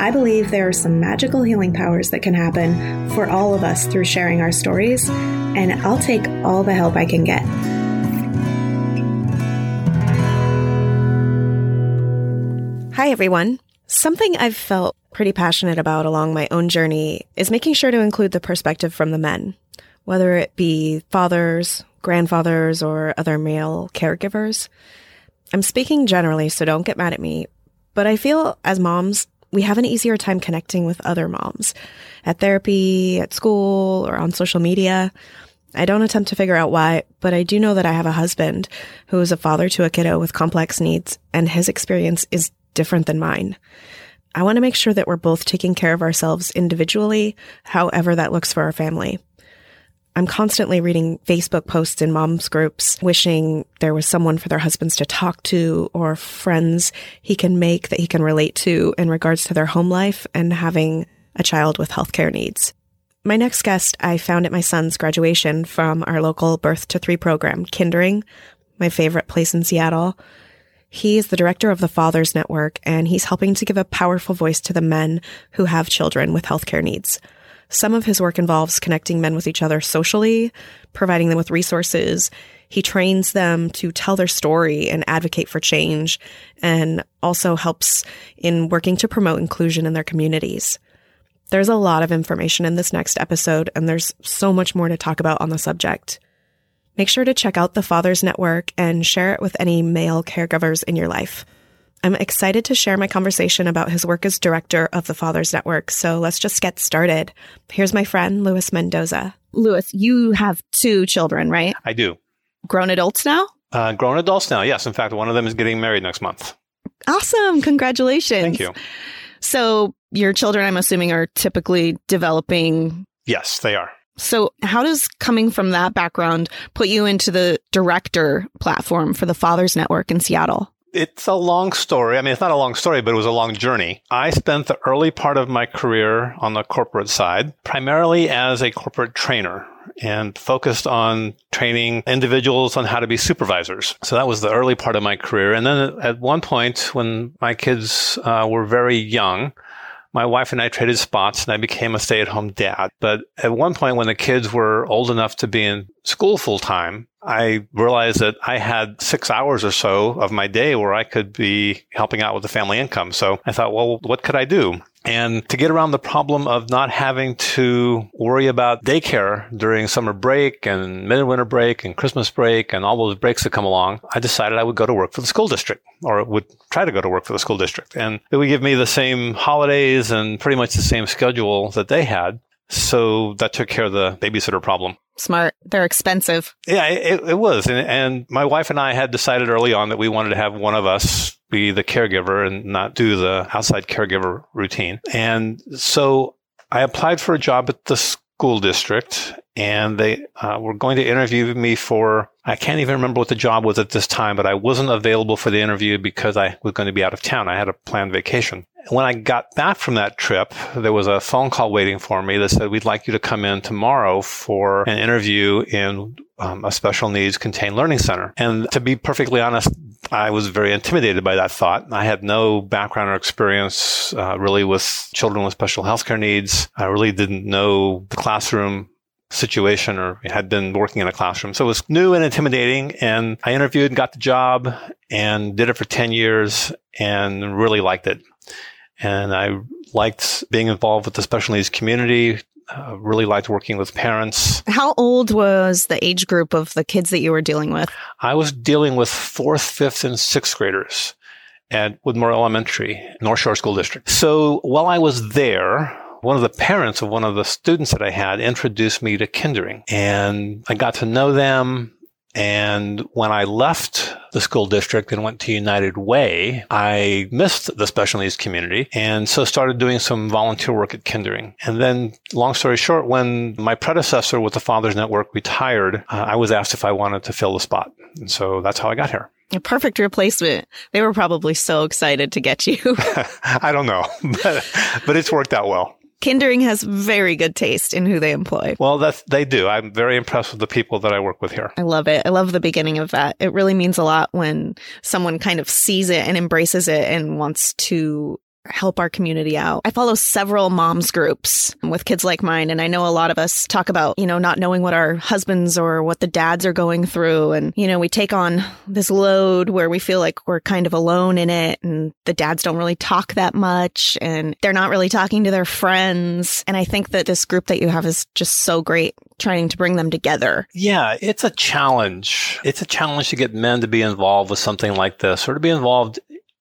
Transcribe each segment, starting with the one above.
I believe there are some magical healing powers that can happen for all of us through sharing our stories, and I'll take all the help I can get. Hi, everyone. Something I've felt pretty passionate about along my own journey is making sure to include the perspective from the men, whether it be fathers, grandfathers, or other male caregivers. I'm speaking generally, so don't get mad at me, but I feel as moms, we have an easier time connecting with other moms at therapy, at school, or on social media. I don't attempt to figure out why, but I do know that I have a husband who is a father to a kiddo with complex needs, and his experience is different than mine. I want to make sure that we're both taking care of ourselves individually, however that looks for our family. I'm constantly reading Facebook posts in moms groups wishing there was someone for their husbands to talk to or friends he can make that he can relate to in regards to their home life and having a child with healthcare needs. My next guest I found at my son's graduation from our local birth to three program, Kindering, my favorite place in Seattle. He is the director of the Fathers Network, and he's helping to give a powerful voice to the men who have children with healthcare needs. Some of his work involves connecting men with each other socially, providing them with resources. He trains them to tell their story and advocate for change, and also helps in working to promote inclusion in their communities. There's a lot of information in this next episode, and there's so much more to talk about on the subject. Make sure to check out the Fathers Network and share it with any male caregivers in your life. I'm excited to share my conversation about his work as director of the Fathers Network. So let's just get started. Here's my friend, Louis Mendoza. Louis, you have two children, right? I do. Grown adults now? Uh, grown adults now, yes. In fact, one of them is getting married next month. Awesome. Congratulations. Thank you. So, your children, I'm assuming, are typically developing. Yes, they are. So, how does coming from that background put you into the director platform for the Fathers Network in Seattle? It's a long story. I mean, it's not a long story, but it was a long journey. I spent the early part of my career on the corporate side, primarily as a corporate trainer and focused on training individuals on how to be supervisors. So that was the early part of my career. And then at one point, when my kids uh, were very young, my wife and I traded spots and I became a stay at home dad. But at one point, when the kids were old enough to be in school full time, I realized that I had six hours or so of my day where I could be helping out with the family income. So I thought, well, what could I do? And to get around the problem of not having to worry about daycare during summer break and midwinter break and Christmas break and all those breaks that come along, I decided I would go to work for the school district or would try to go to work for the school district. And it would give me the same holidays and pretty much the same schedule that they had. So that took care of the babysitter problem. Smart. They're expensive. Yeah, it, it was. And, and my wife and I had decided early on that we wanted to have one of us be the caregiver and not do the outside caregiver routine. And so I applied for a job at the school district and they uh, were going to interview me for I can't even remember what the job was at this time, but I wasn't available for the interview because I was going to be out of town. I had a planned vacation. When I got back from that trip, there was a phone call waiting for me that said, We'd like you to come in tomorrow for an interview in um, a special needs contained learning center. And to be perfectly honest, I was very intimidated by that thought. I had no background or experience uh, really with children with special healthcare needs. I really didn't know the classroom situation or had been working in a classroom. So it was new and intimidating. And I interviewed and got the job and did it for 10 years and really liked it. And I liked being involved with the special needs community. Uh, really liked working with parents. How old was the age group of the kids that you were dealing with? I was dealing with fourth, fifth, and sixth graders at Woodmoor Elementary, North Shore School District. So while I was there, one of the parents of one of the students that I had introduced me to Kindering and I got to know them. And when I left the school district and went to United Way, I missed the special needs community and so started doing some volunteer work at Kindering. And then, long story short, when my predecessor with the Fathers Network retired, uh, I was asked if I wanted to fill the spot. And so that's how I got here. A perfect replacement. They were probably so excited to get you. I don't know, but, but it's worked out well. Kindering has very good taste in who they employ. Well, that's they do. I'm very impressed with the people that I work with here. I love it. I love the beginning of that. It really means a lot when someone kind of sees it and embraces it and wants to help our community out. I follow several moms groups with kids like mine. And I know a lot of us talk about, you know, not knowing what our husbands or what the dads are going through. And, you know, we take on this load where we feel like we're kind of alone in it and the dads don't really talk that much and they're not really talking to their friends. And I think that this group that you have is just so great trying to bring them together. Yeah, it's a challenge. It's a challenge to get men to be involved with something like this or to be involved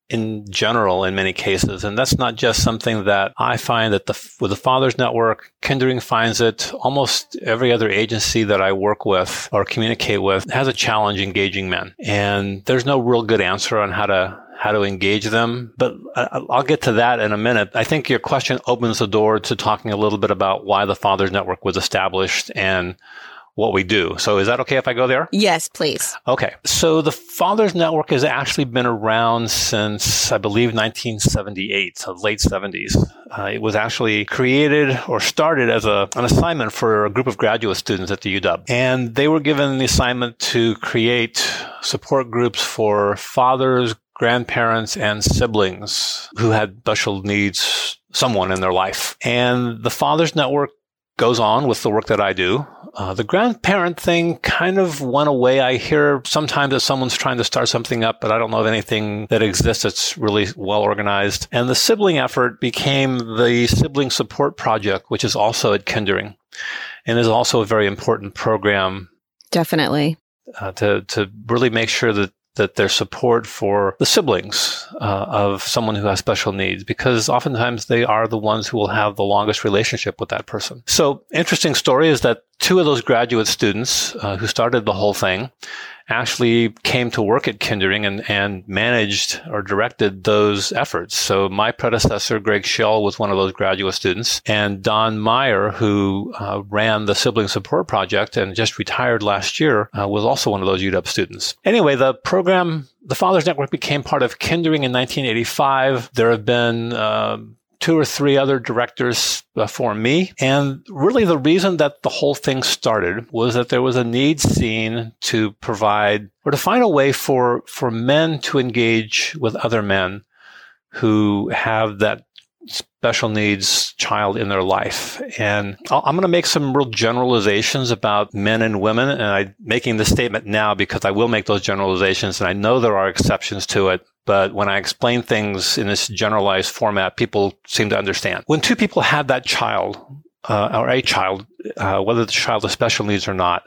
in general in many cases. And that's not just something that I find that the, with the Fathers Network, Kindering finds it. Almost every other agency that I work with or communicate with has a challenge engaging men. And there's no real good answer on how to how to engage them. But I'll get to that in a minute. I think your question opens the door to talking a little bit about why the Fathers Network was established and what we do. So is that okay if I go there? Yes, please. Okay. So the Fathers Network has actually been around since, I believe, 1978, so late 70s. Uh, it was actually created or started as a, an assignment for a group of graduate students at the UW. And they were given the assignment to create support groups for fathers, grandparents, and siblings who had special needs, someone in their life. And the Fathers Network goes on with the work that I do. Uh, the grandparent thing kind of went away. I hear sometimes that someone's trying to start something up, but I don't know of anything that exists that's really well organized. And the sibling effort became the Sibling Support Project, which is also at Kindering and is also a very important program. Definitely. Uh, to, to really make sure that that there's support for the siblings uh, of someone who has special needs because oftentimes they are the ones who will have the longest relationship with that person. So interesting story is that two of those graduate students uh, who started the whole thing actually came to work at Kindering and, and managed or directed those efforts. So my predecessor, Greg Schell, was one of those graduate students. And Don Meyer, who uh, ran the Sibling Support Project and just retired last year, uh, was also one of those UW students. Anyway, the program the Fathers Network became part of Kindering in 1985. There have been uh, two or three other directors uh, before me. And really the reason that the whole thing started was that there was a need seen to provide or to find a way for, for men to engage with other men who have that special needs child in their life. And i am going to make some real generalizations about men and women. And I'm making this statement now because I will make those generalizations. And I know there are exceptions to it. But when I explain things in this generalized format, people seem to understand. When two people have that child, uh, or a child, uh, whether the child has special needs or not,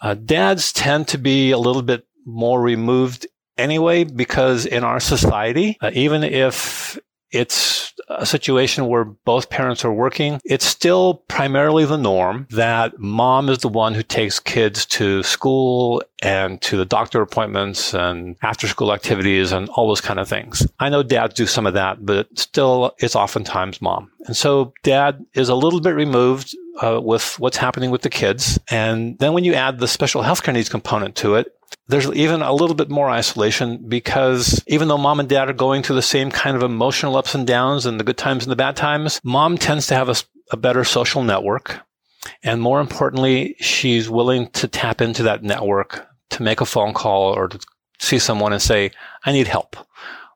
uh, dads tend to be a little bit more removed anyway, because in our society, uh, even if it's a situation where both parents are working, it's still primarily the norm that mom is the one who takes kids to school and to the doctor appointments and after school activities and all those kind of things. I know dads do some of that, but still it's oftentimes mom. And so dad is a little bit removed uh, with what's happening with the kids. And then when you add the special healthcare needs component to it, there's even a little bit more isolation because even though mom and dad are going through the same kind of emotional ups and downs and the good times and the bad times, mom tends to have a, a better social network. And more importantly, she's willing to tap into that network to make a phone call or to see someone and say, I need help.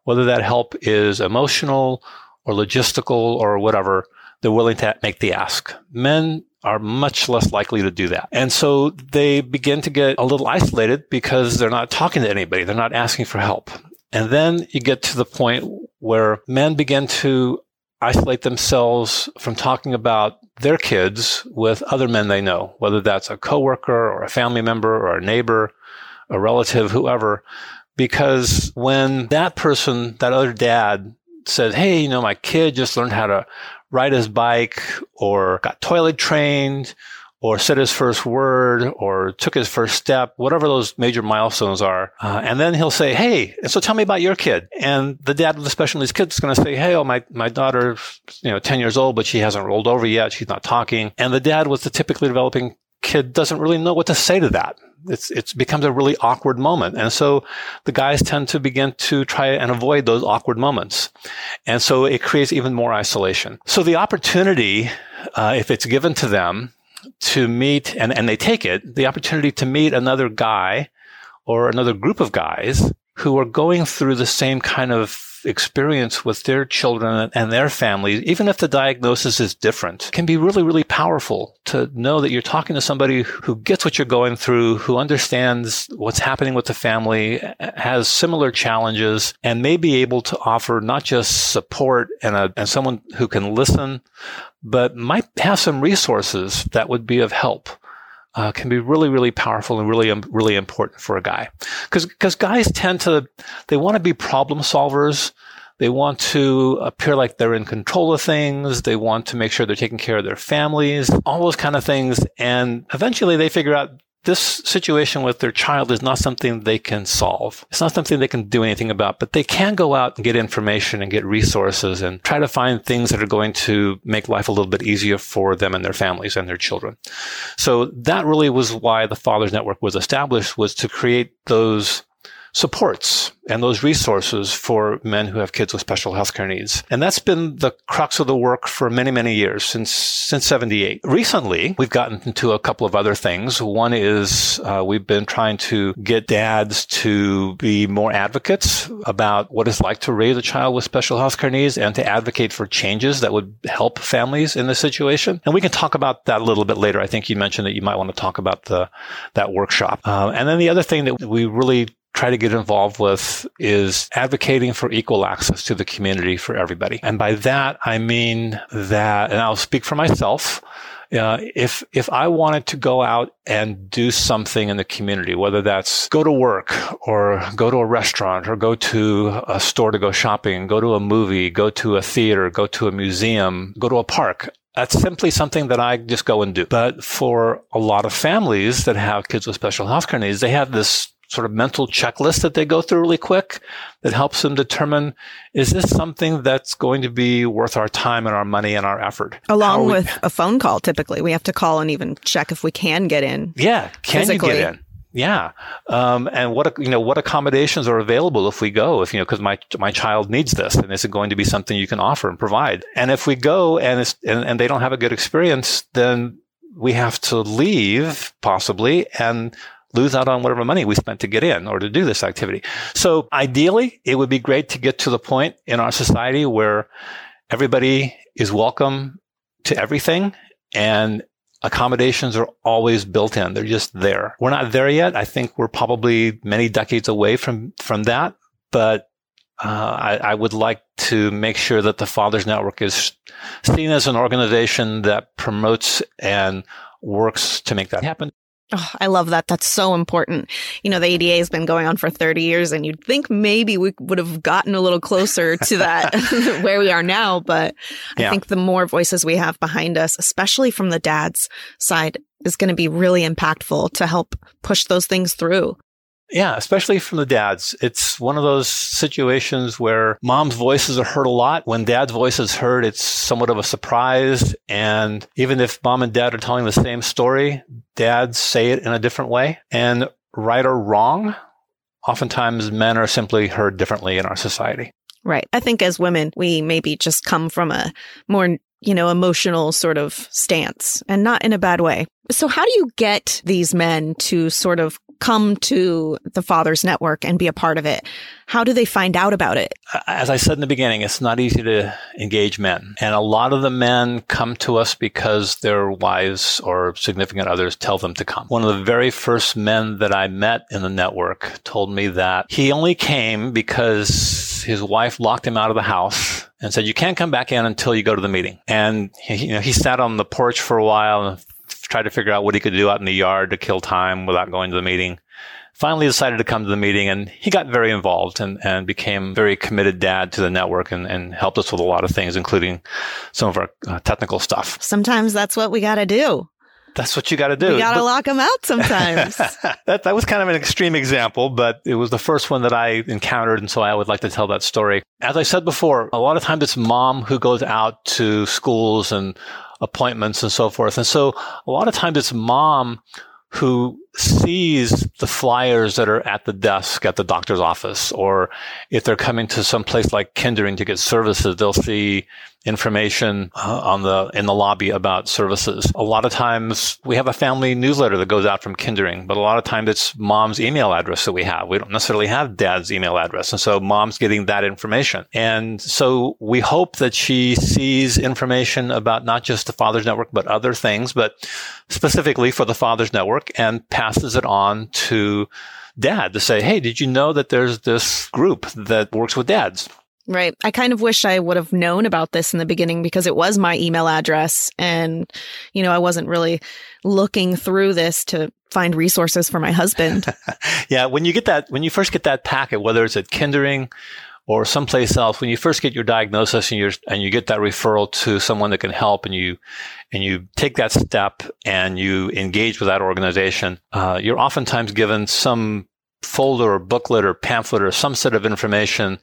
Whether that help is emotional or logistical or whatever, they're willing to make the ask. Men are much less likely to do that. And so they begin to get a little isolated because they're not talking to anybody. They're not asking for help. And then you get to the point where men begin to isolate themselves from talking about their kids with other men they know, whether that's a coworker or a family member or a neighbor, a relative, whoever. Because when that person, that other dad says, Hey, you know, my kid just learned how to ride his bike or got toilet trained or said his first word or took his first step, whatever those major milestones are. Uh, and then he'll say, Hey, so tell me about your kid. And the dad with the special needs kid is going to say, Hey, oh, my, my daughter's, you know, 10 years old, but she hasn't rolled over yet. She's not talking. And the dad with the typically developing kid doesn't really know what to say to that. It's, it becomes a really awkward moment. And so the guys tend to begin to try and avoid those awkward moments. And so it creates even more isolation. So the opportunity, uh, if it's given to them to meet and, and they take it, the opportunity to meet another guy or another group of guys who are going through the same kind of experience with their children and their families, even if the diagnosis is different, can be really, really powerful to know that you're talking to somebody who gets what you're going through, who understands what's happening with the family, has similar challenges, and may be able to offer not just support and, a, and someone who can listen, but might have some resources that would be of help uh, can be really, really powerful and really, really important for a guy. Because because guys tend to they want to be problem solvers. They want to appear like they're in control of things. They want to make sure they're taking care of their families, all those kind of things. And eventually they figure out this situation with their child is not something they can solve. It's not something they can do anything about, but they can go out and get information and get resources and try to find things that are going to make life a little bit easier for them and their families and their children. So that really was why the Fathers Network was established was to create those supports and those resources for men who have kids with special healthcare needs. And that's been the crux of the work for many, many years since, since 78. Recently, we've gotten into a couple of other things. One is, uh, we've been trying to get dads to be more advocates about what it's like to raise a child with special healthcare needs and to advocate for changes that would help families in this situation. And we can talk about that a little bit later. I think you mentioned that you might want to talk about the, that workshop. Uh, and then the other thing that we really try to get involved with is advocating for equal access to the community for everybody. And by that, I mean that, and I'll speak for myself. Uh, if if I wanted to go out and do something in the community, whether that's go to work or go to a restaurant or go to a store to go shopping, go to a movie, go to a theater, go to a museum, go to a park, that's simply something that I just go and do. But for a lot of families that have kids with special healthcare needs, they have this sort of mental checklist that they go through really quick that helps them determine is this something that's going to be worth our time and our money and our effort along we, with a phone call typically we have to call and even check if we can get in yeah can physically. you get in yeah, um, and what you know, what accommodations are available if we go? If you know, because my my child needs this, and is it going to be something you can offer and provide? And if we go and it's and, and they don't have a good experience, then we have to leave possibly and lose out on whatever money we spent to get in or to do this activity. So ideally, it would be great to get to the point in our society where everybody is welcome to everything and accommodations are always built in. They're just there. We're not there yet. I think we're probably many decades away from, from that, but uh, I, I, would like to make sure that the Fathers Network is seen as an organization that promotes and works to make that happen. Oh, I love that. That's so important. You know, the ADA has been going on for 30 years and you'd think maybe we would have gotten a little closer to that where we are now. But I yeah. think the more voices we have behind us, especially from the dad's side, is going to be really impactful to help push those things through. Yeah, especially from the dads. It's one of those situations where mom's voices are heard a lot. When dad's voice is heard, it's somewhat of a surprise. And even if mom and dad are telling the same story, dads say it in a different way. And right or wrong, oftentimes men are simply heard differently in our society. Right. I think as women, we maybe just come from a more you know, emotional sort of stance and not in a bad way. So how do you get these men to sort of come to the Fathers Network and be a part of it? How do they find out about it? As I said in the beginning, it's not easy to engage men. And a lot of the men come to us because their wives or significant others tell them to come. One of the very first men that I met in the network told me that he only came because his wife locked him out of the house and said, you can't come back in until you go to the meeting. And he, you know, he sat on the porch for a while and tried to figure out what he could do out in the yard to kill time without going to the meeting. Finally decided to come to the meeting and he got very involved and, and became very committed dad to the network and, and helped us with a lot of things, including some of our uh, technical stuff. Sometimes that's what we got to do. That's what you got to do. You got to lock them out sometimes. that, that was kind of an extreme example, but it was the first one that I encountered. And so I would like to tell that story. As I said before, a lot of times it's mom who goes out to schools and appointments and so forth. And so a lot of times it's mom who sees the flyers that are at the desk at the doctor's office, or if they're coming to some place like Kindering to get services, they'll see information uh, on the in the lobby about services. A lot of times we have a family newsletter that goes out from Kindering, but a lot of times it's mom's email address that we have. We don't necessarily have dad's email address, and so mom's getting that information. And so we hope that she sees information about not just the Father's Network but other things, but specifically for the Father's Network, and passes it on to dad to say, "Hey, did you know that there's this group that works with dads?" Right. I kind of wish I would have known about this in the beginning because it was my email address and, you know, I wasn't really looking through this to find resources for my husband. yeah. When you get that, when you first get that packet, whether it's at Kindering or someplace else, when you first get your diagnosis and you and you get that referral to someone that can help and you, and you take that step and you engage with that organization, uh, you're oftentimes given some folder or booklet or pamphlet or some set of information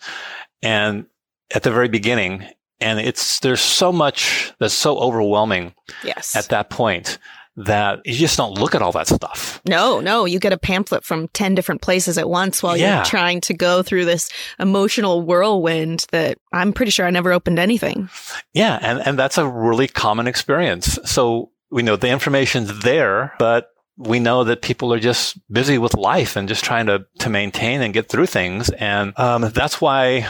and at the very beginning and it's there's so much that's so overwhelming yes at that point that you just don't look at all that stuff. No, no, you get a pamphlet from 10 different places at once while yeah. you're trying to go through this emotional whirlwind that I'm pretty sure I never opened anything. Yeah, and and that's a really common experience. So, we know the information's there, but we know that people are just busy with life and just trying to, to maintain and get through things. And um, that's why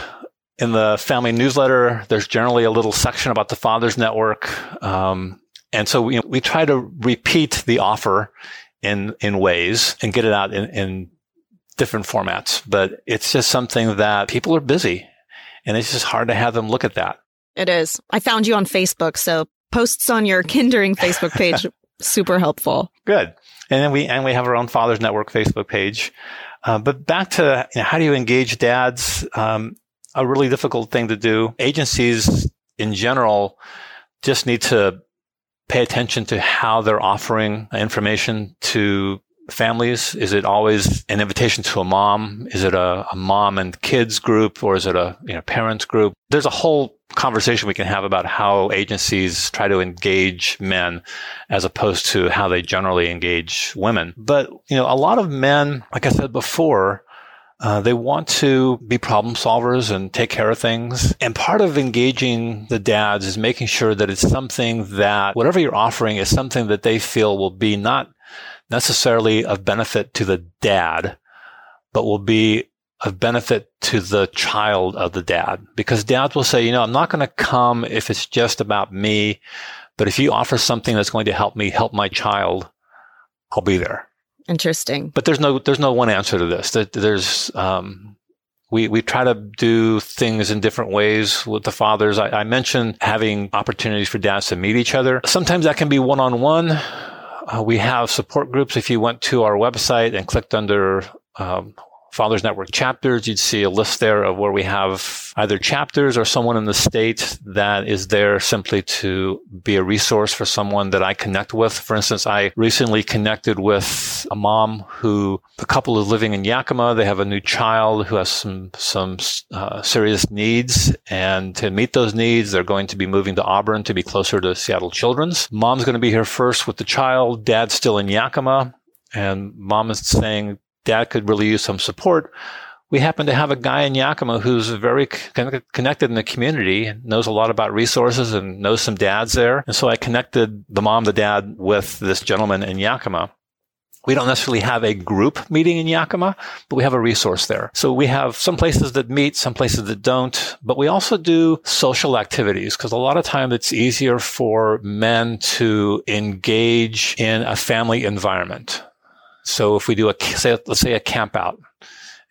in the family newsletter, there's generally a little section about the Father's Network. Um, and so we, we try to repeat the offer in, in ways and get it out in, in different formats. But it's just something that people are busy and it's just hard to have them look at that. It is. I found you on Facebook. So posts on your Kindering Facebook page, super helpful. Good. And then we, and we have our own Father's Network Facebook page. Uh, but back to you know, how do you engage dads? Um, a really difficult thing to do. Agencies in general just need to pay attention to how they're offering information to families? Is it always an invitation to a mom? Is it a, a, mom and kids group or is it a you know, parents group? There's a whole conversation we can have about how agencies try to engage men as opposed to how they generally engage women. But, you know, a lot of men, like I said before, uh, they want to be problem solvers and take care of things. And part of engaging the dads is making sure that it's something that whatever you're offering is something that they feel will be not necessarily of benefit to the dad, but will be of benefit to the child of the dad. Because dads will say, you know, I'm not going to come if it's just about me, but if you offer something that's going to help me help my child, I'll be there. Interesting. But there's no there's no one answer to this. There's um, we we try to do things in different ways with the fathers. I, I mentioned having opportunities for dads to meet each other. Sometimes that can be one on one. We have support groups. If you went to our website and clicked under um, Fathers Network chapters, you'd see a list there of where we have either chapters or someone in the state that is there simply to be a resource for someone that I connect with. For instance, I recently connected with a mom who the couple is living in Yakima. They have a new child who has some some uh, serious needs, and to meet those needs, they're going to be moving to Auburn to be closer to Seattle Children's. Mom's going to be here first with the child. Dad's still in Yakima. And mom is saying, dad could really use some support. We happen to have a guy in Yakima who's very connected in the community, knows a lot about resources and knows some dads there. And so I connected the mom, the dad with this gentleman in Yakima. We don't necessarily have a group meeting in Yakima, but we have a resource there. So we have some places that meet, some places that don't, but we also do social activities because a lot of times it's easier for men to engage in a family environment. So if we do a, say, let's say a camp out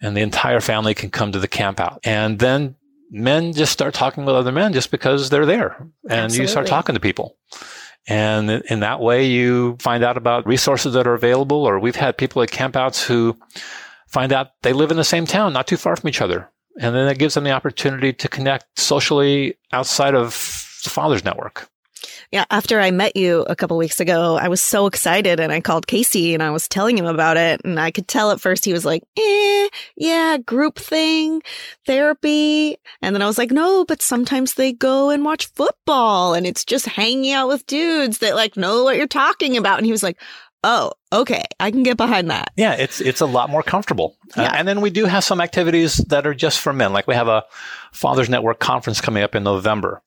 and the entire family can come to the camp out and then men just start talking with other men just because they're there and Absolutely. you start talking to people. And in that way, you find out about resources that are available, or we've had people at campouts who find out they live in the same town, not too far from each other. And then it gives them the opportunity to connect socially outside of the father's network. Yeah, after I met you a couple weeks ago, I was so excited and I called Casey and I was telling him about it. And I could tell at first he was like, eh, yeah, group thing, therapy. And then I was like, no, but sometimes they go and watch football and it's just hanging out with dudes that like know what you're talking about. And he was like, oh, okay, I can get behind that. Yeah, it's it's a lot more comfortable. Uh, yeah. Uh, and then we do have some activities that are just for men. Like we have a Fathers Network conference coming up in November.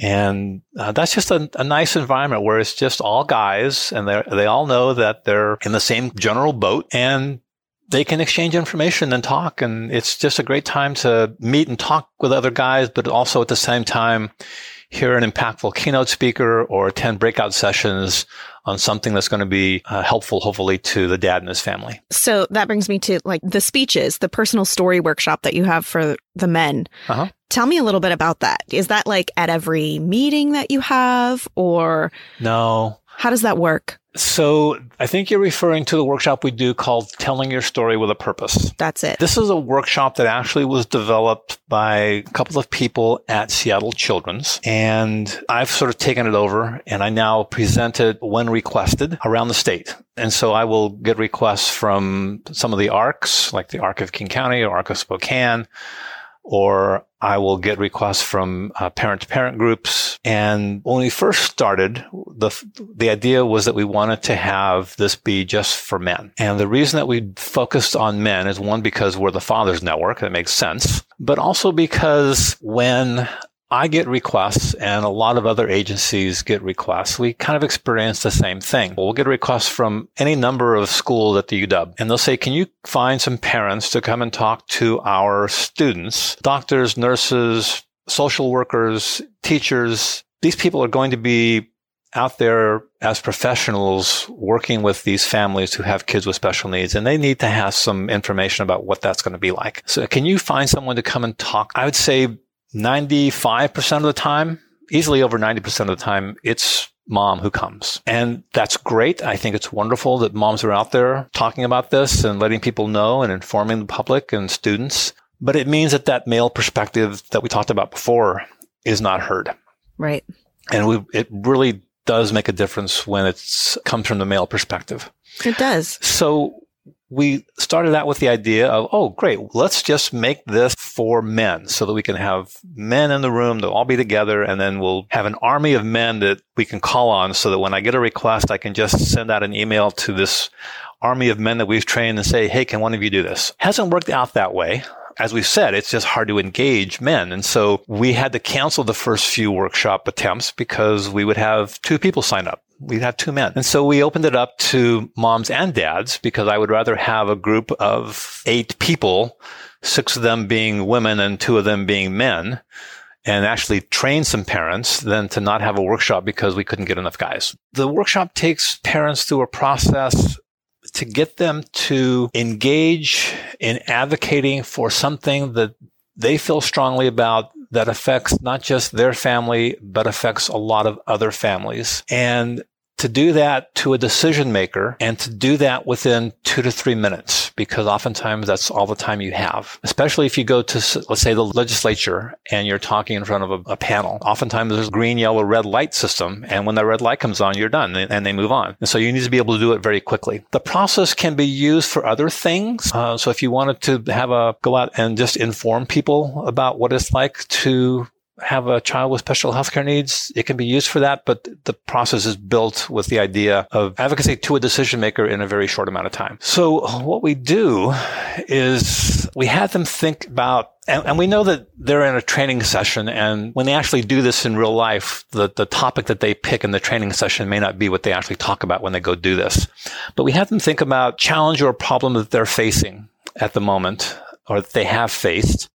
And uh, that's just a, a, nice environment where it's just all guys and they they all know that they're in the same general boat and they can exchange information and talk. And it's just a great time to meet and talk with other guys, but also at the same time, hear an impactful keynote speaker or attend breakout sessions on something that's going to be uh, helpful, hopefully, to the dad and his family. So that brings me to like the speeches, the personal story workshop that you have for the men. Uh-huh. Tell me a little bit about that. Is that like at every meeting that you have or? No. How does that work? So I think you're referring to the workshop we do called Telling Your Story with a Purpose. That's it. This is a workshop that actually was developed by a couple of people at Seattle Children's. And I've sort of taken it over and I now present it when requested around the state. And so I will get requests from some of the ARCs, like the ARC of King County or ARC of Spokane or I will get requests from parent to parent groups. And when we first started, the, the idea was that we wanted to have this be just for men. And the reason that we focused on men is one, because we're the Fathers Network. That makes sense. But also because when I get requests and a lot of other agencies get requests. We kind of experience the same thing. We'll get requests from any number of schools at the UW and they'll say, can you find some parents to come and talk to our students, doctors, nurses, social workers, teachers? These people are going to be out there as professionals working with these families who have kids with special needs and they need to have some information about what that's going to be like. So can you find someone to come and talk? I would say 95% of the time, easily over 90% of the time, it's mom who comes. And that's great. I think it's wonderful that moms are out there talking about this and letting people know and informing the public and students. But it means that that male perspective that we talked about before is not heard. Right. And we, it really does make a difference when it comes from the male perspective. It does. So we started out with the idea of, oh, great, let's just make this for men so that we can have men in the room, they'll all be together, and then we'll have an army of men that we can call on so that when I get a request, I can just send out an email to this army of men that we've trained and say, hey, can one of you do this? Hasn't worked out that way as we said, it's just hard to engage men. And so we had to cancel the first few workshop attempts because we would have two people sign up we'd have two men. And so we opened it up to moms and dads because I would rather have a group of eight people, six of them being women and two of them being men, and actually train some parents than to not have a workshop because we couldn't get enough guys. The workshop takes parents through a process to get them to engage in advocating for something that they feel strongly about that affects not just their family, but affects a lot of other families. And to do that to a decision maker and to do that within two to three minutes, because oftentimes that's all the time you have. Especially if you go to, let's say, the legislature and you're talking in front of a, a panel. Oftentimes there's a green, yellow, red light system. And when the red light comes on, you're done and they move on. And so you need to be able to do it very quickly. The process can be used for other things. Uh, so if you wanted to have a go out and just inform people about what it's like to have a child with special healthcare needs, it can be used for that, but the process is built with the idea of advocacy to a decision maker in a very short amount of time. So what we do is we have them think about and, and, we know that they're in a training session and when they actually do this in real life, the, the topic that they pick in the training session may not be what they actually talk about when they go do this. But we have them think about challenge or problem that they're facing at the moment or that they have faced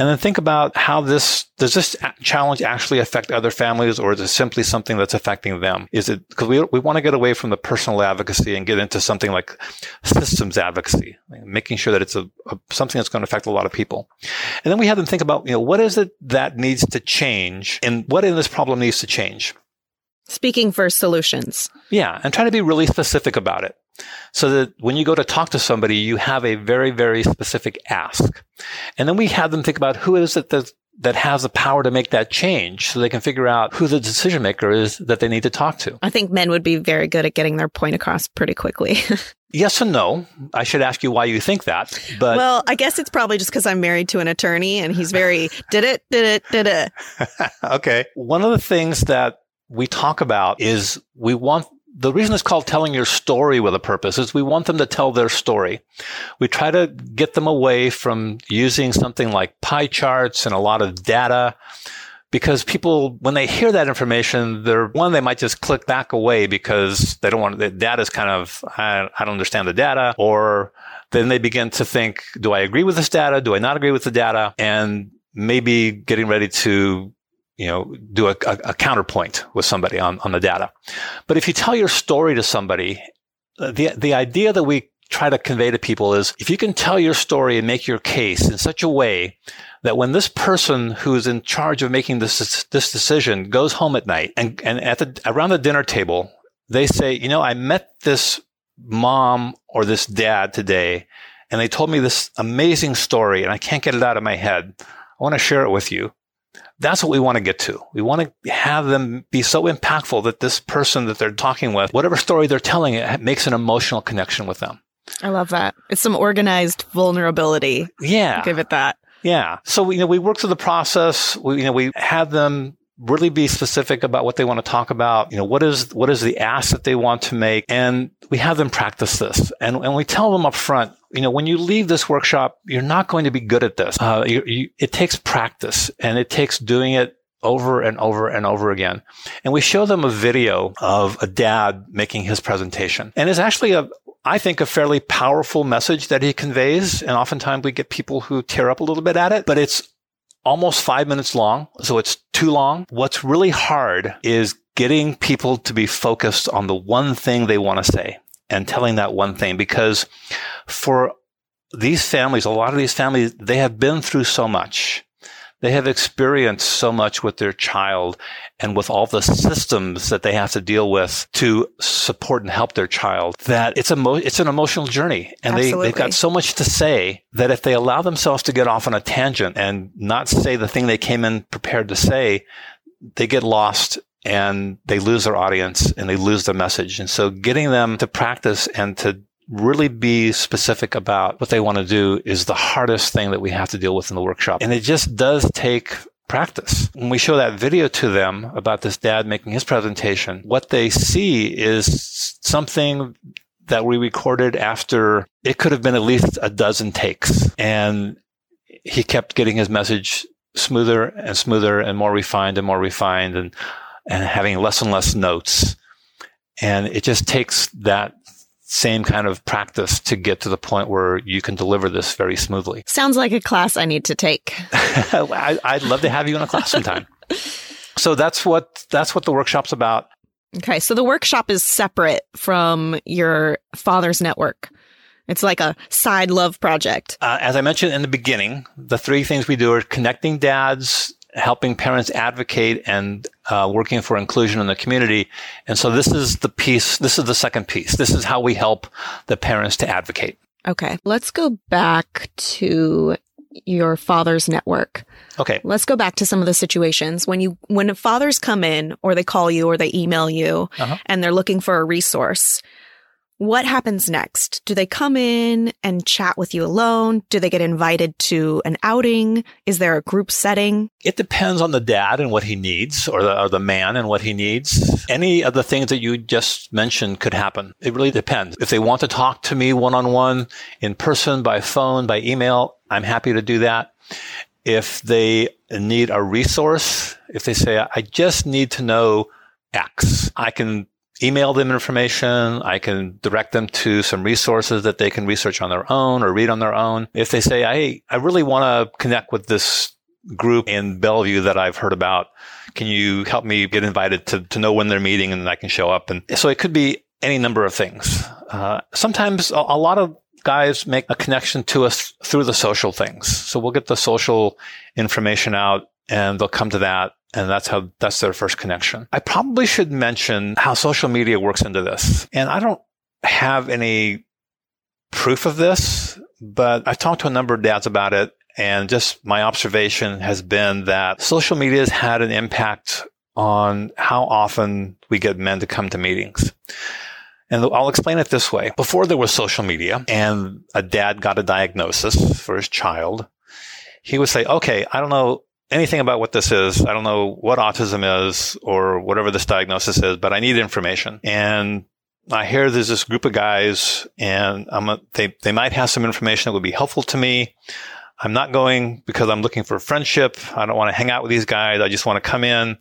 and then think about how this, does this challenge actually affect other families or is it simply something that's affecting them? Is it, because we, we want to get away from the personal advocacy and get into something like systems advocacy, making sure that it's a, a, something that's going to affect a lot of people. And then we have them think about, you know, what is it that needs to change and what in this problem needs to change? Speaking for solutions. Yeah. And try to be really specific about it so that when you go to talk to somebody, you have a very, very specific ask. And then we have them think about who is it that that has the power to make that change so they can figure out who the decision maker is that they need to talk to. I think men would be very good at getting their point across pretty quickly. yes and no. I should ask you why you think that. But Well, I guess it's probably just because I'm married to an attorney and he's very did it, did it, did it. okay. One of the things that we talk about is we want the reason it's called telling your story with a purpose is we want them to tell their story. We try to get them away from using something like pie charts and a lot of data because people, when they hear that information, they're one, they might just click back away because they don't want the data is kind of, I, I don't understand the data or then they begin to think, do I agree with this data? Do I not agree with the data? And maybe getting ready to you know, do a, a, a, counterpoint with somebody on, on the data. But if you tell your story to somebody, uh, the, the idea that we try to convey to people is if you can tell your story and make your case in such a way that when this person who is in charge of making this, this decision goes home at night and, and at the, around the dinner table, they say, you know, I met this mom or this dad today and they told me this amazing story and I can't get it out of my head. I want to share it with you. That's what we want to get to. We want to have them be so impactful that this person that they're talking with, whatever story they're telling, it makes an emotional connection with them. I love that. It's some organized vulnerability. Yeah. Give it that. Yeah. So, you know, we work through the process. We, you know, we have them really be specific about what they want to talk about. You know, what is, what is the ask that they want to make? And we have them practice this. And, and we tell them up front, you know, when you leave this workshop, you're not going to be good at this. Uh, you, you, it takes practice and it takes doing it over and over and over again. And we show them a video of a dad making his presentation. And it's actually a, I think, a fairly powerful message that he conveys. And oftentimes we get people who tear up a little bit at it, but it's almost five minutes long. So it's too long. What's really hard is getting people to be focused on the one thing they want to say and telling that one thing because for these families, a lot of these families, they have been through so much. They have experienced so much with their child and with all the systems that they have to deal with to support and help their child that it's a mo- it's an emotional journey and they, they've got so much to say that if they allow themselves to get off on a tangent and not say the thing they came in prepared to say, they get lost and they lose their audience and they lose their message. And so getting them to practice and to really be specific about what they want to do is the hardest thing that we have to deal with in the workshop. And it just does take practice. When we show that video to them about this dad making his presentation, what they see is something that we recorded after it could have been at least a dozen takes. And he kept getting his message smoother and smoother and more refined and more refined and and having less and less notes. And it just takes that same kind of practice to get to the point where you can deliver this very smoothly. Sounds like a class I need to take. I, would love to have you in a class sometime. so that's what that's what the workshop's about. Okay, so the workshop is separate from your father's network. It's like a side love project. Uh, as I mentioned in the beginning, the three things we do are connecting dads helping parents advocate and uh, working for inclusion in the community. And so this is the piece, this is the second piece. This is how we help the parents to advocate. Okay. Let's go back to your father's network. Okay. Let's go back to some of the situations when you when fathers come in or they call you or they email you uh-huh. and they're looking for a resource. What happens next? Do they come in and chat with you alone? Do they get invited to an outing? Is there a group setting? It depends on the dad and what he needs, or the, or the man and what he needs. Any of the things that you just mentioned could happen. It really depends. If they want to talk to me one on one, in person, by phone, by email, I'm happy to do that. If they need a resource, if they say, I just need to know X, I can email them information. I can direct them to some resources that they can research on their own or read on their own. If they say, Hey, I really want to connect with this group in Bellevue that I've heard about, can you help me get invited to, to know when they're meeting and I can show up? And so it could be any number of things. Uh, sometimes a, a lot of guys make a connection to us through the social things. So we'll get the social information out and they'll come to that and that's how, that's their first connection. I probably should mention how social media works into this. And I don't have any proof of this, but I've talked to a number of dads about it. and just my observation has been that social media has had an impact on how often we get men to come to meetings. And I'll explain it this way. Before there was social media and a dad got a diagnosis for his child, he would say, okay, I don't know anything about what this is. I don't know what autism is or whatever this diagnosis is, but I need information. And I hear there's this group of guys and a, they, they might have some information that would be helpful to me. I'm not going because I'm looking for friendship. I don't want to hang out with these guys. I just want to come in,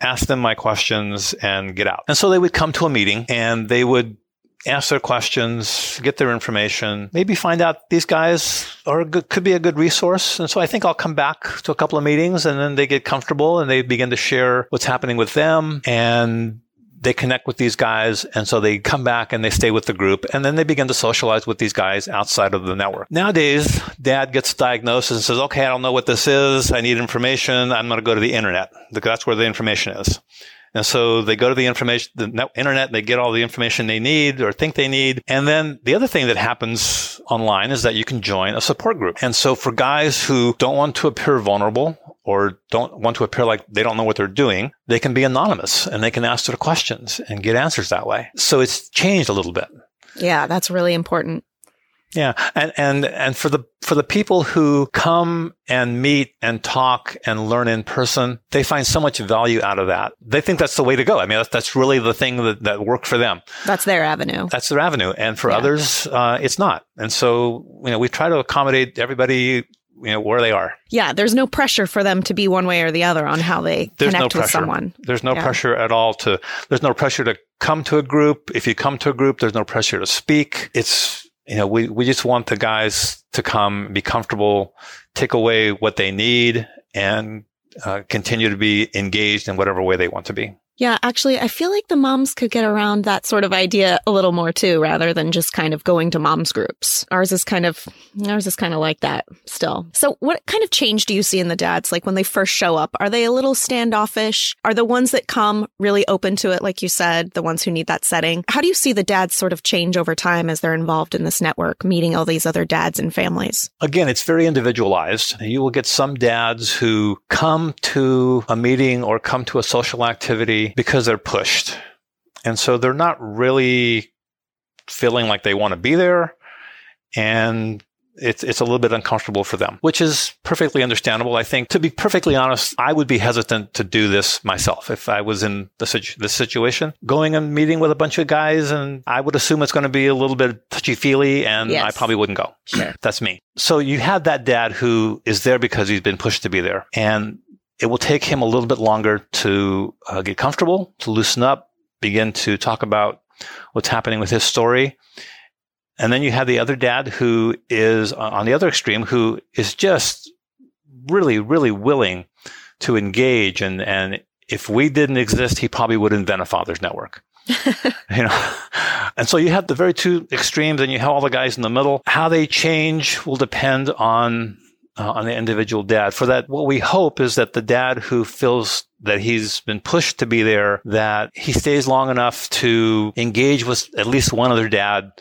ask them my questions and get out. And so they would come to a meeting and they would ask their questions, get their information, maybe find out these guys are good, could be a good resource. And so I think I'll come back to a couple of meetings and then they get comfortable and they begin to share what's happening with them and they connect with these guys. And so they come back and they stay with the group and then they begin to socialize with these guys outside of the network. Nowadays, dad gets diagnosed and says, okay, I don't know what this is. I need information. I'm going to go to the internet. That's where the information is. And so they go to the information, the internet, and they get all the information they need or think they need. And then the other thing that happens online is that you can join a support group. And so for guys who don't want to appear vulnerable or don't want to appear like they don't know what they're doing, they can be anonymous and they can ask their questions and get answers that way. So it's changed a little bit. Yeah, that's really important. Yeah. And, and, and for the, for the people who come and meet and talk and learn in person, they find so much value out of that. They think that's the way to go. I mean, that's, that's really the thing that, that worked for them. That's their avenue. That's their avenue. And for yeah. others, uh, it's not. And so, you know, we try to accommodate everybody you know where they are. Yeah, there's no pressure for them to be one way or the other on how they there's connect no with someone. There's no yeah. pressure at all to there's no pressure to come to a group. If you come to a group, there's no pressure to speak. It's you know, we, we just want the guys to come, be comfortable, take away what they need, and uh, continue to be engaged in whatever way they want to be. Yeah, actually, I feel like the moms could get around that sort of idea a little more too, rather than just kind of going to moms groups. Ours is kind of, ours is kind of like that still. So what kind of change do you see in the dads? Like when they first show up, are they a little standoffish? Are the ones that come really open to it? Like you said, the ones who need that setting. How do you see the dads sort of change over time as they're involved in this network, meeting all these other dads and families? Again, it's very individualized. You will get some dads who come to a meeting or come to a social activity because they're pushed. And so they're not really feeling like they want to be there. And it's, it's a little bit uncomfortable for them, which is perfectly understandable. I think to be perfectly honest, I would be hesitant to do this myself if I was in the, this situation. Going and meeting with a bunch of guys and I would assume it's going to be a little bit touchy feely and yes. I probably wouldn't go. Sure. That's me. So you have that dad who is there because he's been pushed to be there. And it will take him a little bit longer to uh, get comfortable, to loosen up, begin to talk about what's happening with his story. And then you have the other dad who is on the other extreme, who is just really, really willing to engage. And, and if we didn't exist, he probably would invent a father's network. you know, and so you have the very two extremes and you have all the guys in the middle. How they change will depend on uh, on the individual dad. For that, what we hope is that the dad who feels that he's been pushed to be there, that he stays long enough to engage with at least one other dad,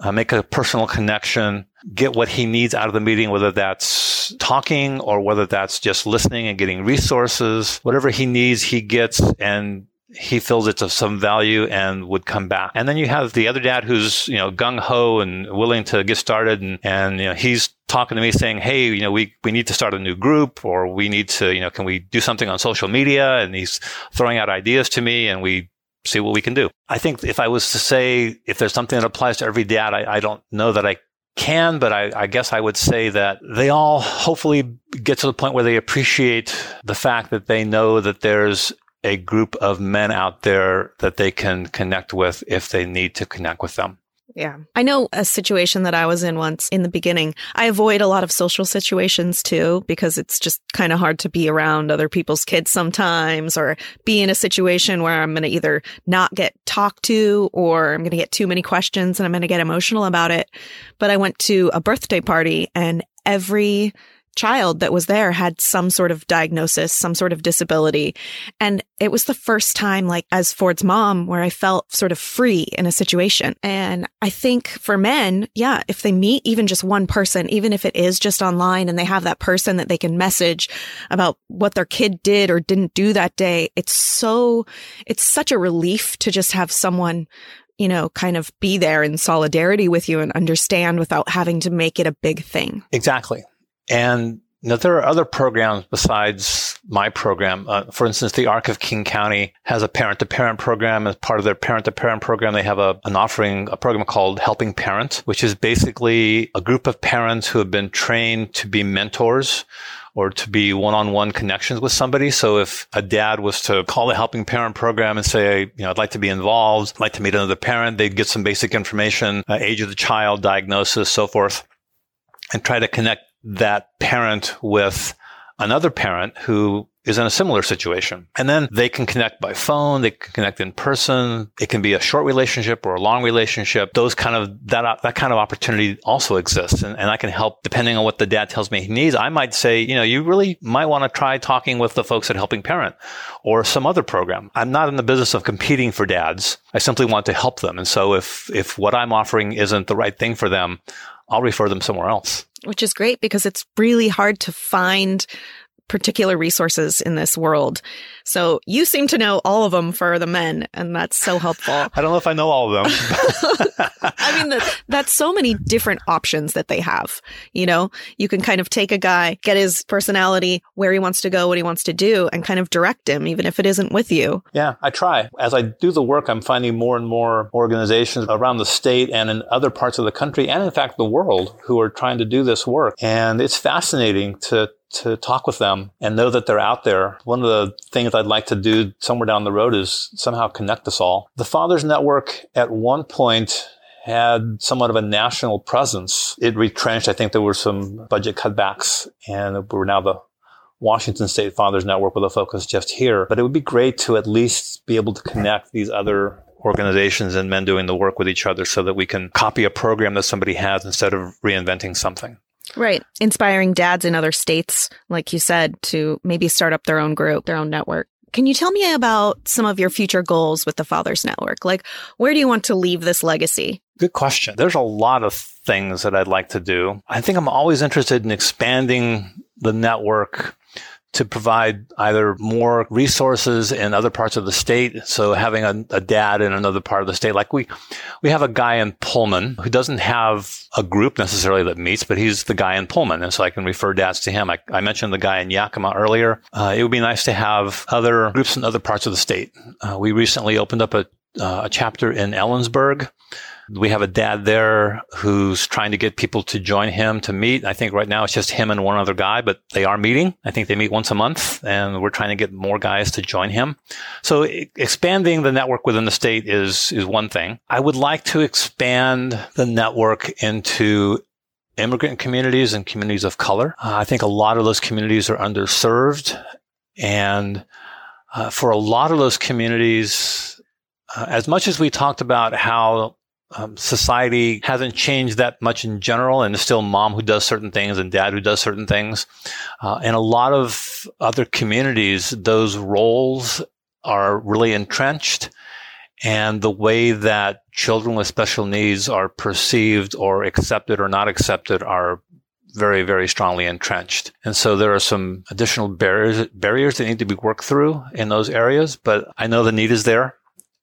uh, make a personal connection, get what he needs out of the meeting, whether that's talking or whether that's just listening and getting resources. Whatever he needs, he gets and he feels it's of some value and would come back. And then you have the other dad who's, you know, gung ho and willing to get started. And, and, you know, he's talking to me saying, Hey, you know, we, we need to start a new group or we need to, you know, can we do something on social media? And he's throwing out ideas to me and we see what we can do. I think if I was to say, if there's something that applies to every dad, I, I don't know that I can, but I, I, guess I would say that they all hopefully get to the point where they appreciate the fact that they know that there's a group of men out there that they can connect with if they need to connect with them. Yeah. I know a situation that I was in once in the beginning. I avoid a lot of social situations too because it's just kind of hard to be around other people's kids sometimes or be in a situation where I'm going to either not get talked to or I'm going to get too many questions and I'm going to get emotional about it. But I went to a birthday party and every child that was there had some sort of diagnosis, some sort of disability. And it was the first time, like as Ford's mom, where I felt sort of free in a situation. And I think for men, yeah, if they meet even just one person, even if it is just online and they have that person that they can message about what their kid did or didn't do that day, it's so, it's such a relief to just have someone you know, kind of be there in solidarity with you and understand without having to make it a big thing. Exactly. And now, there are other programs besides my program. Uh, for instance, the Arc of King County has a parent to parent program. As part of their parent to parent program, they have a, an offering, a program called Helping Parent, which is basically a group of parents who have been trained to be mentors or to be one-on-one connections with somebody. So if a dad was to call the helping parent program and say, you know, I'd like to be involved, I'd like to meet another parent, they'd get some basic information, uh, age of the child, diagnosis, so forth, and try to connect that parent with another parent who is in a similar situation. And then they can connect by phone, they can connect in person. It can be a short relationship or a long relationship. Those kind of, that, that kind of opportunity also exists. And, and I can help depending on what the dad tells me he needs. I might say, you know, you really might want to try talking with the folks at Helping Parent or some other program. I'm not in the business of competing for dads. I simply want to help them. And so if, if what I'm offering isn't the right thing for them, I'll refer them somewhere else. Which is great because it's really hard to find particular resources in this world. So you seem to know all of them for the men, and that's so helpful. I don't know if I know all of them. I mean, the, that's so many different options that they have. You know, you can kind of take a guy, get his personality, where he wants to go, what he wants to do, and kind of direct him, even if it isn't with you. Yeah, I try. As I do the work, I'm finding more and more organizations around the state and in other parts of the country, and in fact, the world, who are trying to do this work. And it's fascinating to to talk with them and know that they're out there. One of the things I'd like to do somewhere down the road is somehow connect us all. The Fathers Network at one point had somewhat of a national presence. It retrenched. I think there were some budget cutbacks and we're now the Washington State Fathers Network with a focus just here. But it would be great to at least be able to connect these other organizations and men doing the work with each other so that we can copy a program that somebody has instead of reinventing something. Right. Inspiring dads in other states, like you said, to maybe start up their own group, their own network. Can you tell me about some of your future goals with the Fathers Network? Like, where do you want to leave this legacy? Good question. There's a lot of things that I'd like to do. I think I'm always interested in expanding the network to provide either more resources in other parts of the state. So having a, a, dad in another part of the state, like we, we have a guy in Pullman who doesn't have a group necessarily that meets, but he's the guy in Pullman. And so I can refer dads to him. I, I mentioned the guy in Yakima earlier. Uh, it would be nice to have other groups in other parts of the state. Uh, we recently opened up a, uh, a chapter in Ellensburg. We have a dad there who's trying to get people to join him to meet. I think right now it's just him and one other guy, but they are meeting. I think they meet once a month and we're trying to get more guys to join him. So expanding the network within the state is, is one thing. I would like to expand the network into immigrant communities and communities of color. Uh, I think a lot of those communities are underserved and uh, for a lot of those communities, uh, as much as we talked about how um, society hasn't changed that much in general, and it's still mom who does certain things and dad who does certain things. Uh, in a lot of other communities, those roles are really entrenched, and the way that children with special needs are perceived or accepted or not accepted are very, very strongly entrenched. And so there are some additional barriers, barriers that need to be worked through in those areas, but I know the need is there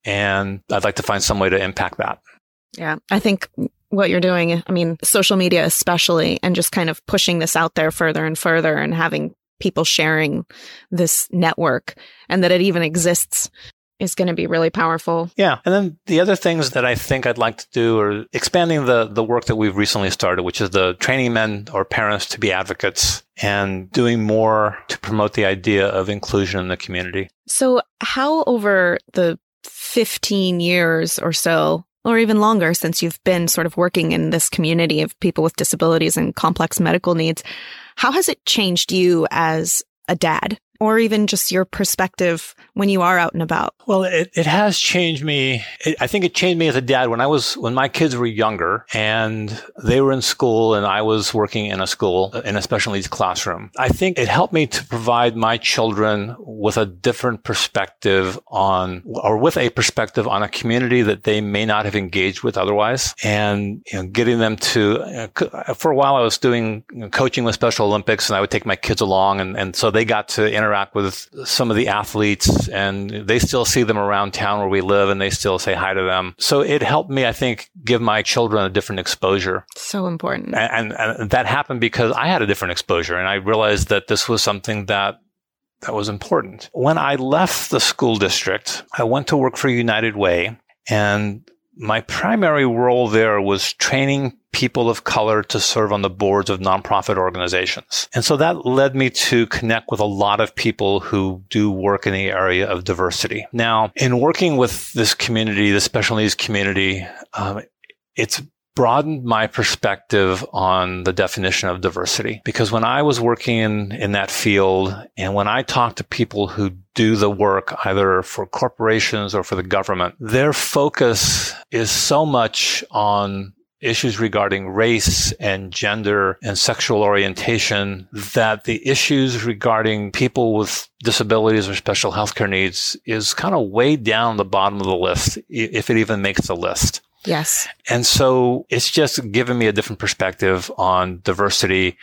and I'd like to find some way to impact that. Yeah. I think what you're doing, I mean, social media especially, and just kind of pushing this out there further and further and having people sharing this network and that it even exists is going to be really powerful. Yeah. And then the other things that I think I'd like to do are expanding the, the work that we've recently started, which is the training men or parents to be advocates and doing more to promote the idea of inclusion in the community. So how over the 15 years or so or even longer since you've been sort of working in this community of people with disabilities and complex medical needs. How has it changed you as a dad? or even just your perspective when you are out and about? Well, it, it has changed me. It, I think it changed me as a dad when I was, when my kids were younger and they were in school and I was working in a school, in a special needs classroom. I think it helped me to provide my children with a different perspective on, or with a perspective on a community that they may not have engaged with otherwise. And you know, getting them to, for a while I was doing coaching with Special Olympics and I would take my kids along. And, and so they got to interact with some of the athletes and they still see them around town where we live and they still say hi to them. So it helped me, I think, give my children a different exposure. So important. And, and, and that happened because I had a different exposure and I realized that this was something that that was important. When I left the school district, I went to work for United Way and my primary role there was training people of color to serve on the boards of nonprofit organizations. And so that led me to connect with a lot of people who do work in the area of diversity. Now, in working with this community, the special needs community, um, it's broadened my perspective on the definition of diversity. Because when I was working in, in that field and when I talk to people who do the work either for corporations or for the government, their focus is so much on issues regarding race and gender and sexual orientation that the issues regarding people with disabilities or special healthcare needs is kind of way down the bottom of the list, if it even makes the list. Yes. And so it's just given me a different perspective on diversity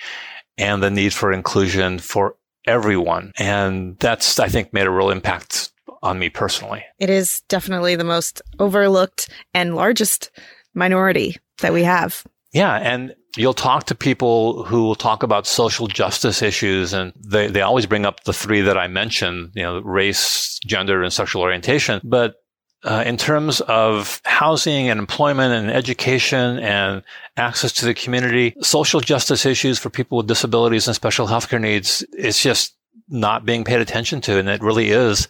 and the need for inclusion for everyone. And that's, I think, made a real impact on me personally. It is definitely the most overlooked and largest minority that we have. Yeah. And you'll talk to people who will talk about social justice issues and they, they always bring up the three that I mentioned, you know, race, gender, and sexual orientation. But uh, in terms of housing and employment and education and access to the community, social justice issues for people with disabilities and special healthcare needs is just not being paid attention to. And it really is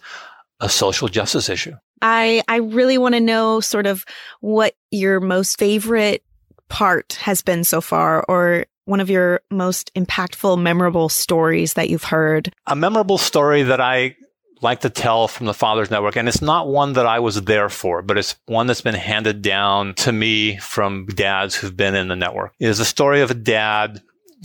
a social justice issue. I, I really want to know sort of what your most favorite part has been so far or one of your most impactful, memorable stories that you've heard? A memorable story that I like to tell from the Fathers Network, and it's not one that I was there for, but it's one that's been handed down to me from dads who've been in the network. It is a story of a dad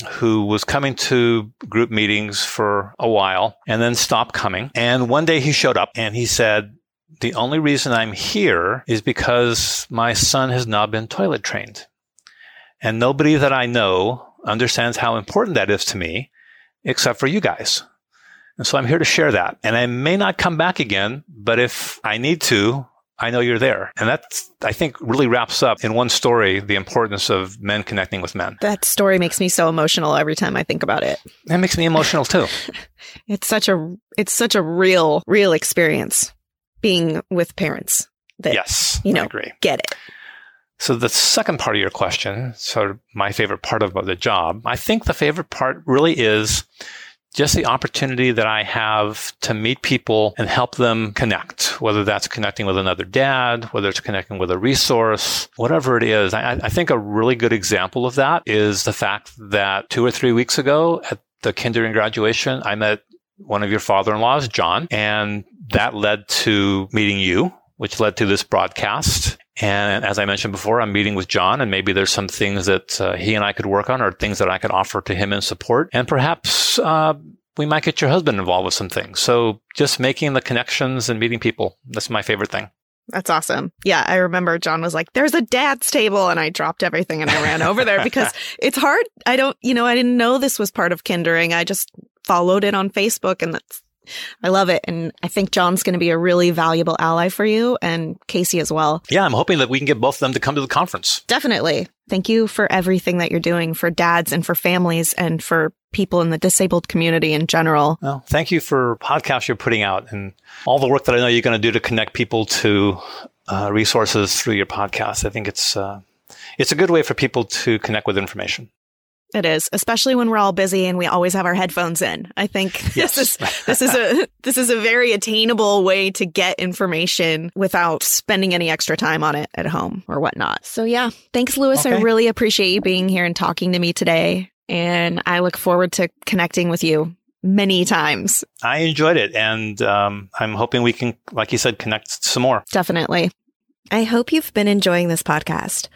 who was coming to group meetings for a while and then stopped coming. And one day he showed up and he said, the only reason I'm here is because my son has now been toilet trained. And nobody that I know understands how important that is to me except for you guys. And so I'm here to share that. And I may not come back again, but if I need to, I know you're there. And that, I think, really wraps up in one story the importance of men connecting with men. That story makes me so emotional every time I think about it. That makes me emotional too. it's such a it's such a real real experience being with parents that yes, you know I agree. get it. So the second part of your question, sort of my favorite part of the job, I think the favorite part really is just the opportunity that I have to meet people and help them connect, whether that's connecting with another dad, whether it's connecting with a resource, whatever it is. I, I, think a really good example of that is the fact that two or three weeks ago at the kindergarten graduation, I met one of your father-in-laws, John, and that led to meeting you, which led to this broadcast. And as I mentioned before, I'm meeting with John, and maybe there's some things that uh, he and I could work on, or things that I could offer to him in support. And perhaps uh, we might get your husband involved with some things. So just making the connections and meeting people. That's my favorite thing. That's awesome. Yeah, I remember John was like, "There's a dad's table," and I dropped everything and I ran over there because it's hard. I don't, you know, I didn't know this was part of kindering. I just followed it on Facebook, and that's I love it. And I think John's going to be a really valuable ally for you and Casey as well. Yeah, I'm hoping that we can get both of them to come to the conference. Definitely. Thank you for everything that you're doing for dads and for families and for people in the disabled community in general. Well, thank you for podcasts you're putting out and all the work that I know you're going to do to connect people to uh, resources through your podcast. I think it's uh, it's a good way for people to connect with information. It is, especially when we're all busy and we always have our headphones in. I think yes. this is this is a this is a very attainable way to get information without spending any extra time on it at home or whatnot. So yeah, thanks, Louis. Okay. I really appreciate you being here and talking to me today, and I look forward to connecting with you many times. I enjoyed it. And um, I'm hoping we can, like you said, connect some more. Definitely. I hope you've been enjoying this podcast.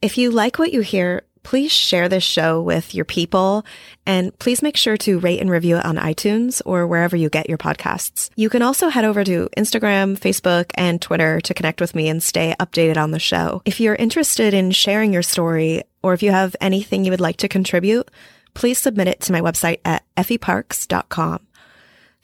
If you like what you hear, please share this show with your people and please make sure to rate and review it on iTunes or wherever you get your podcasts. You can also head over to Instagram, Facebook, and Twitter to connect with me and stay updated on the show. If you're interested in sharing your story or if you have anything you would like to contribute, please submit it to my website at effieparks.com.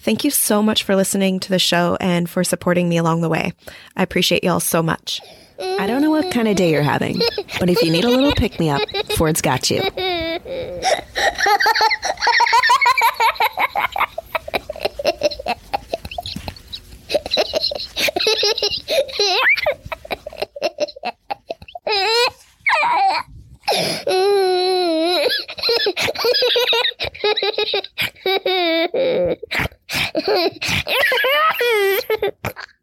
Thank you so much for listening to the show and for supporting me along the way. I appreciate y'all so much. I don't know what kind of day you're having, but if you need a little pick me up, Ford's got you.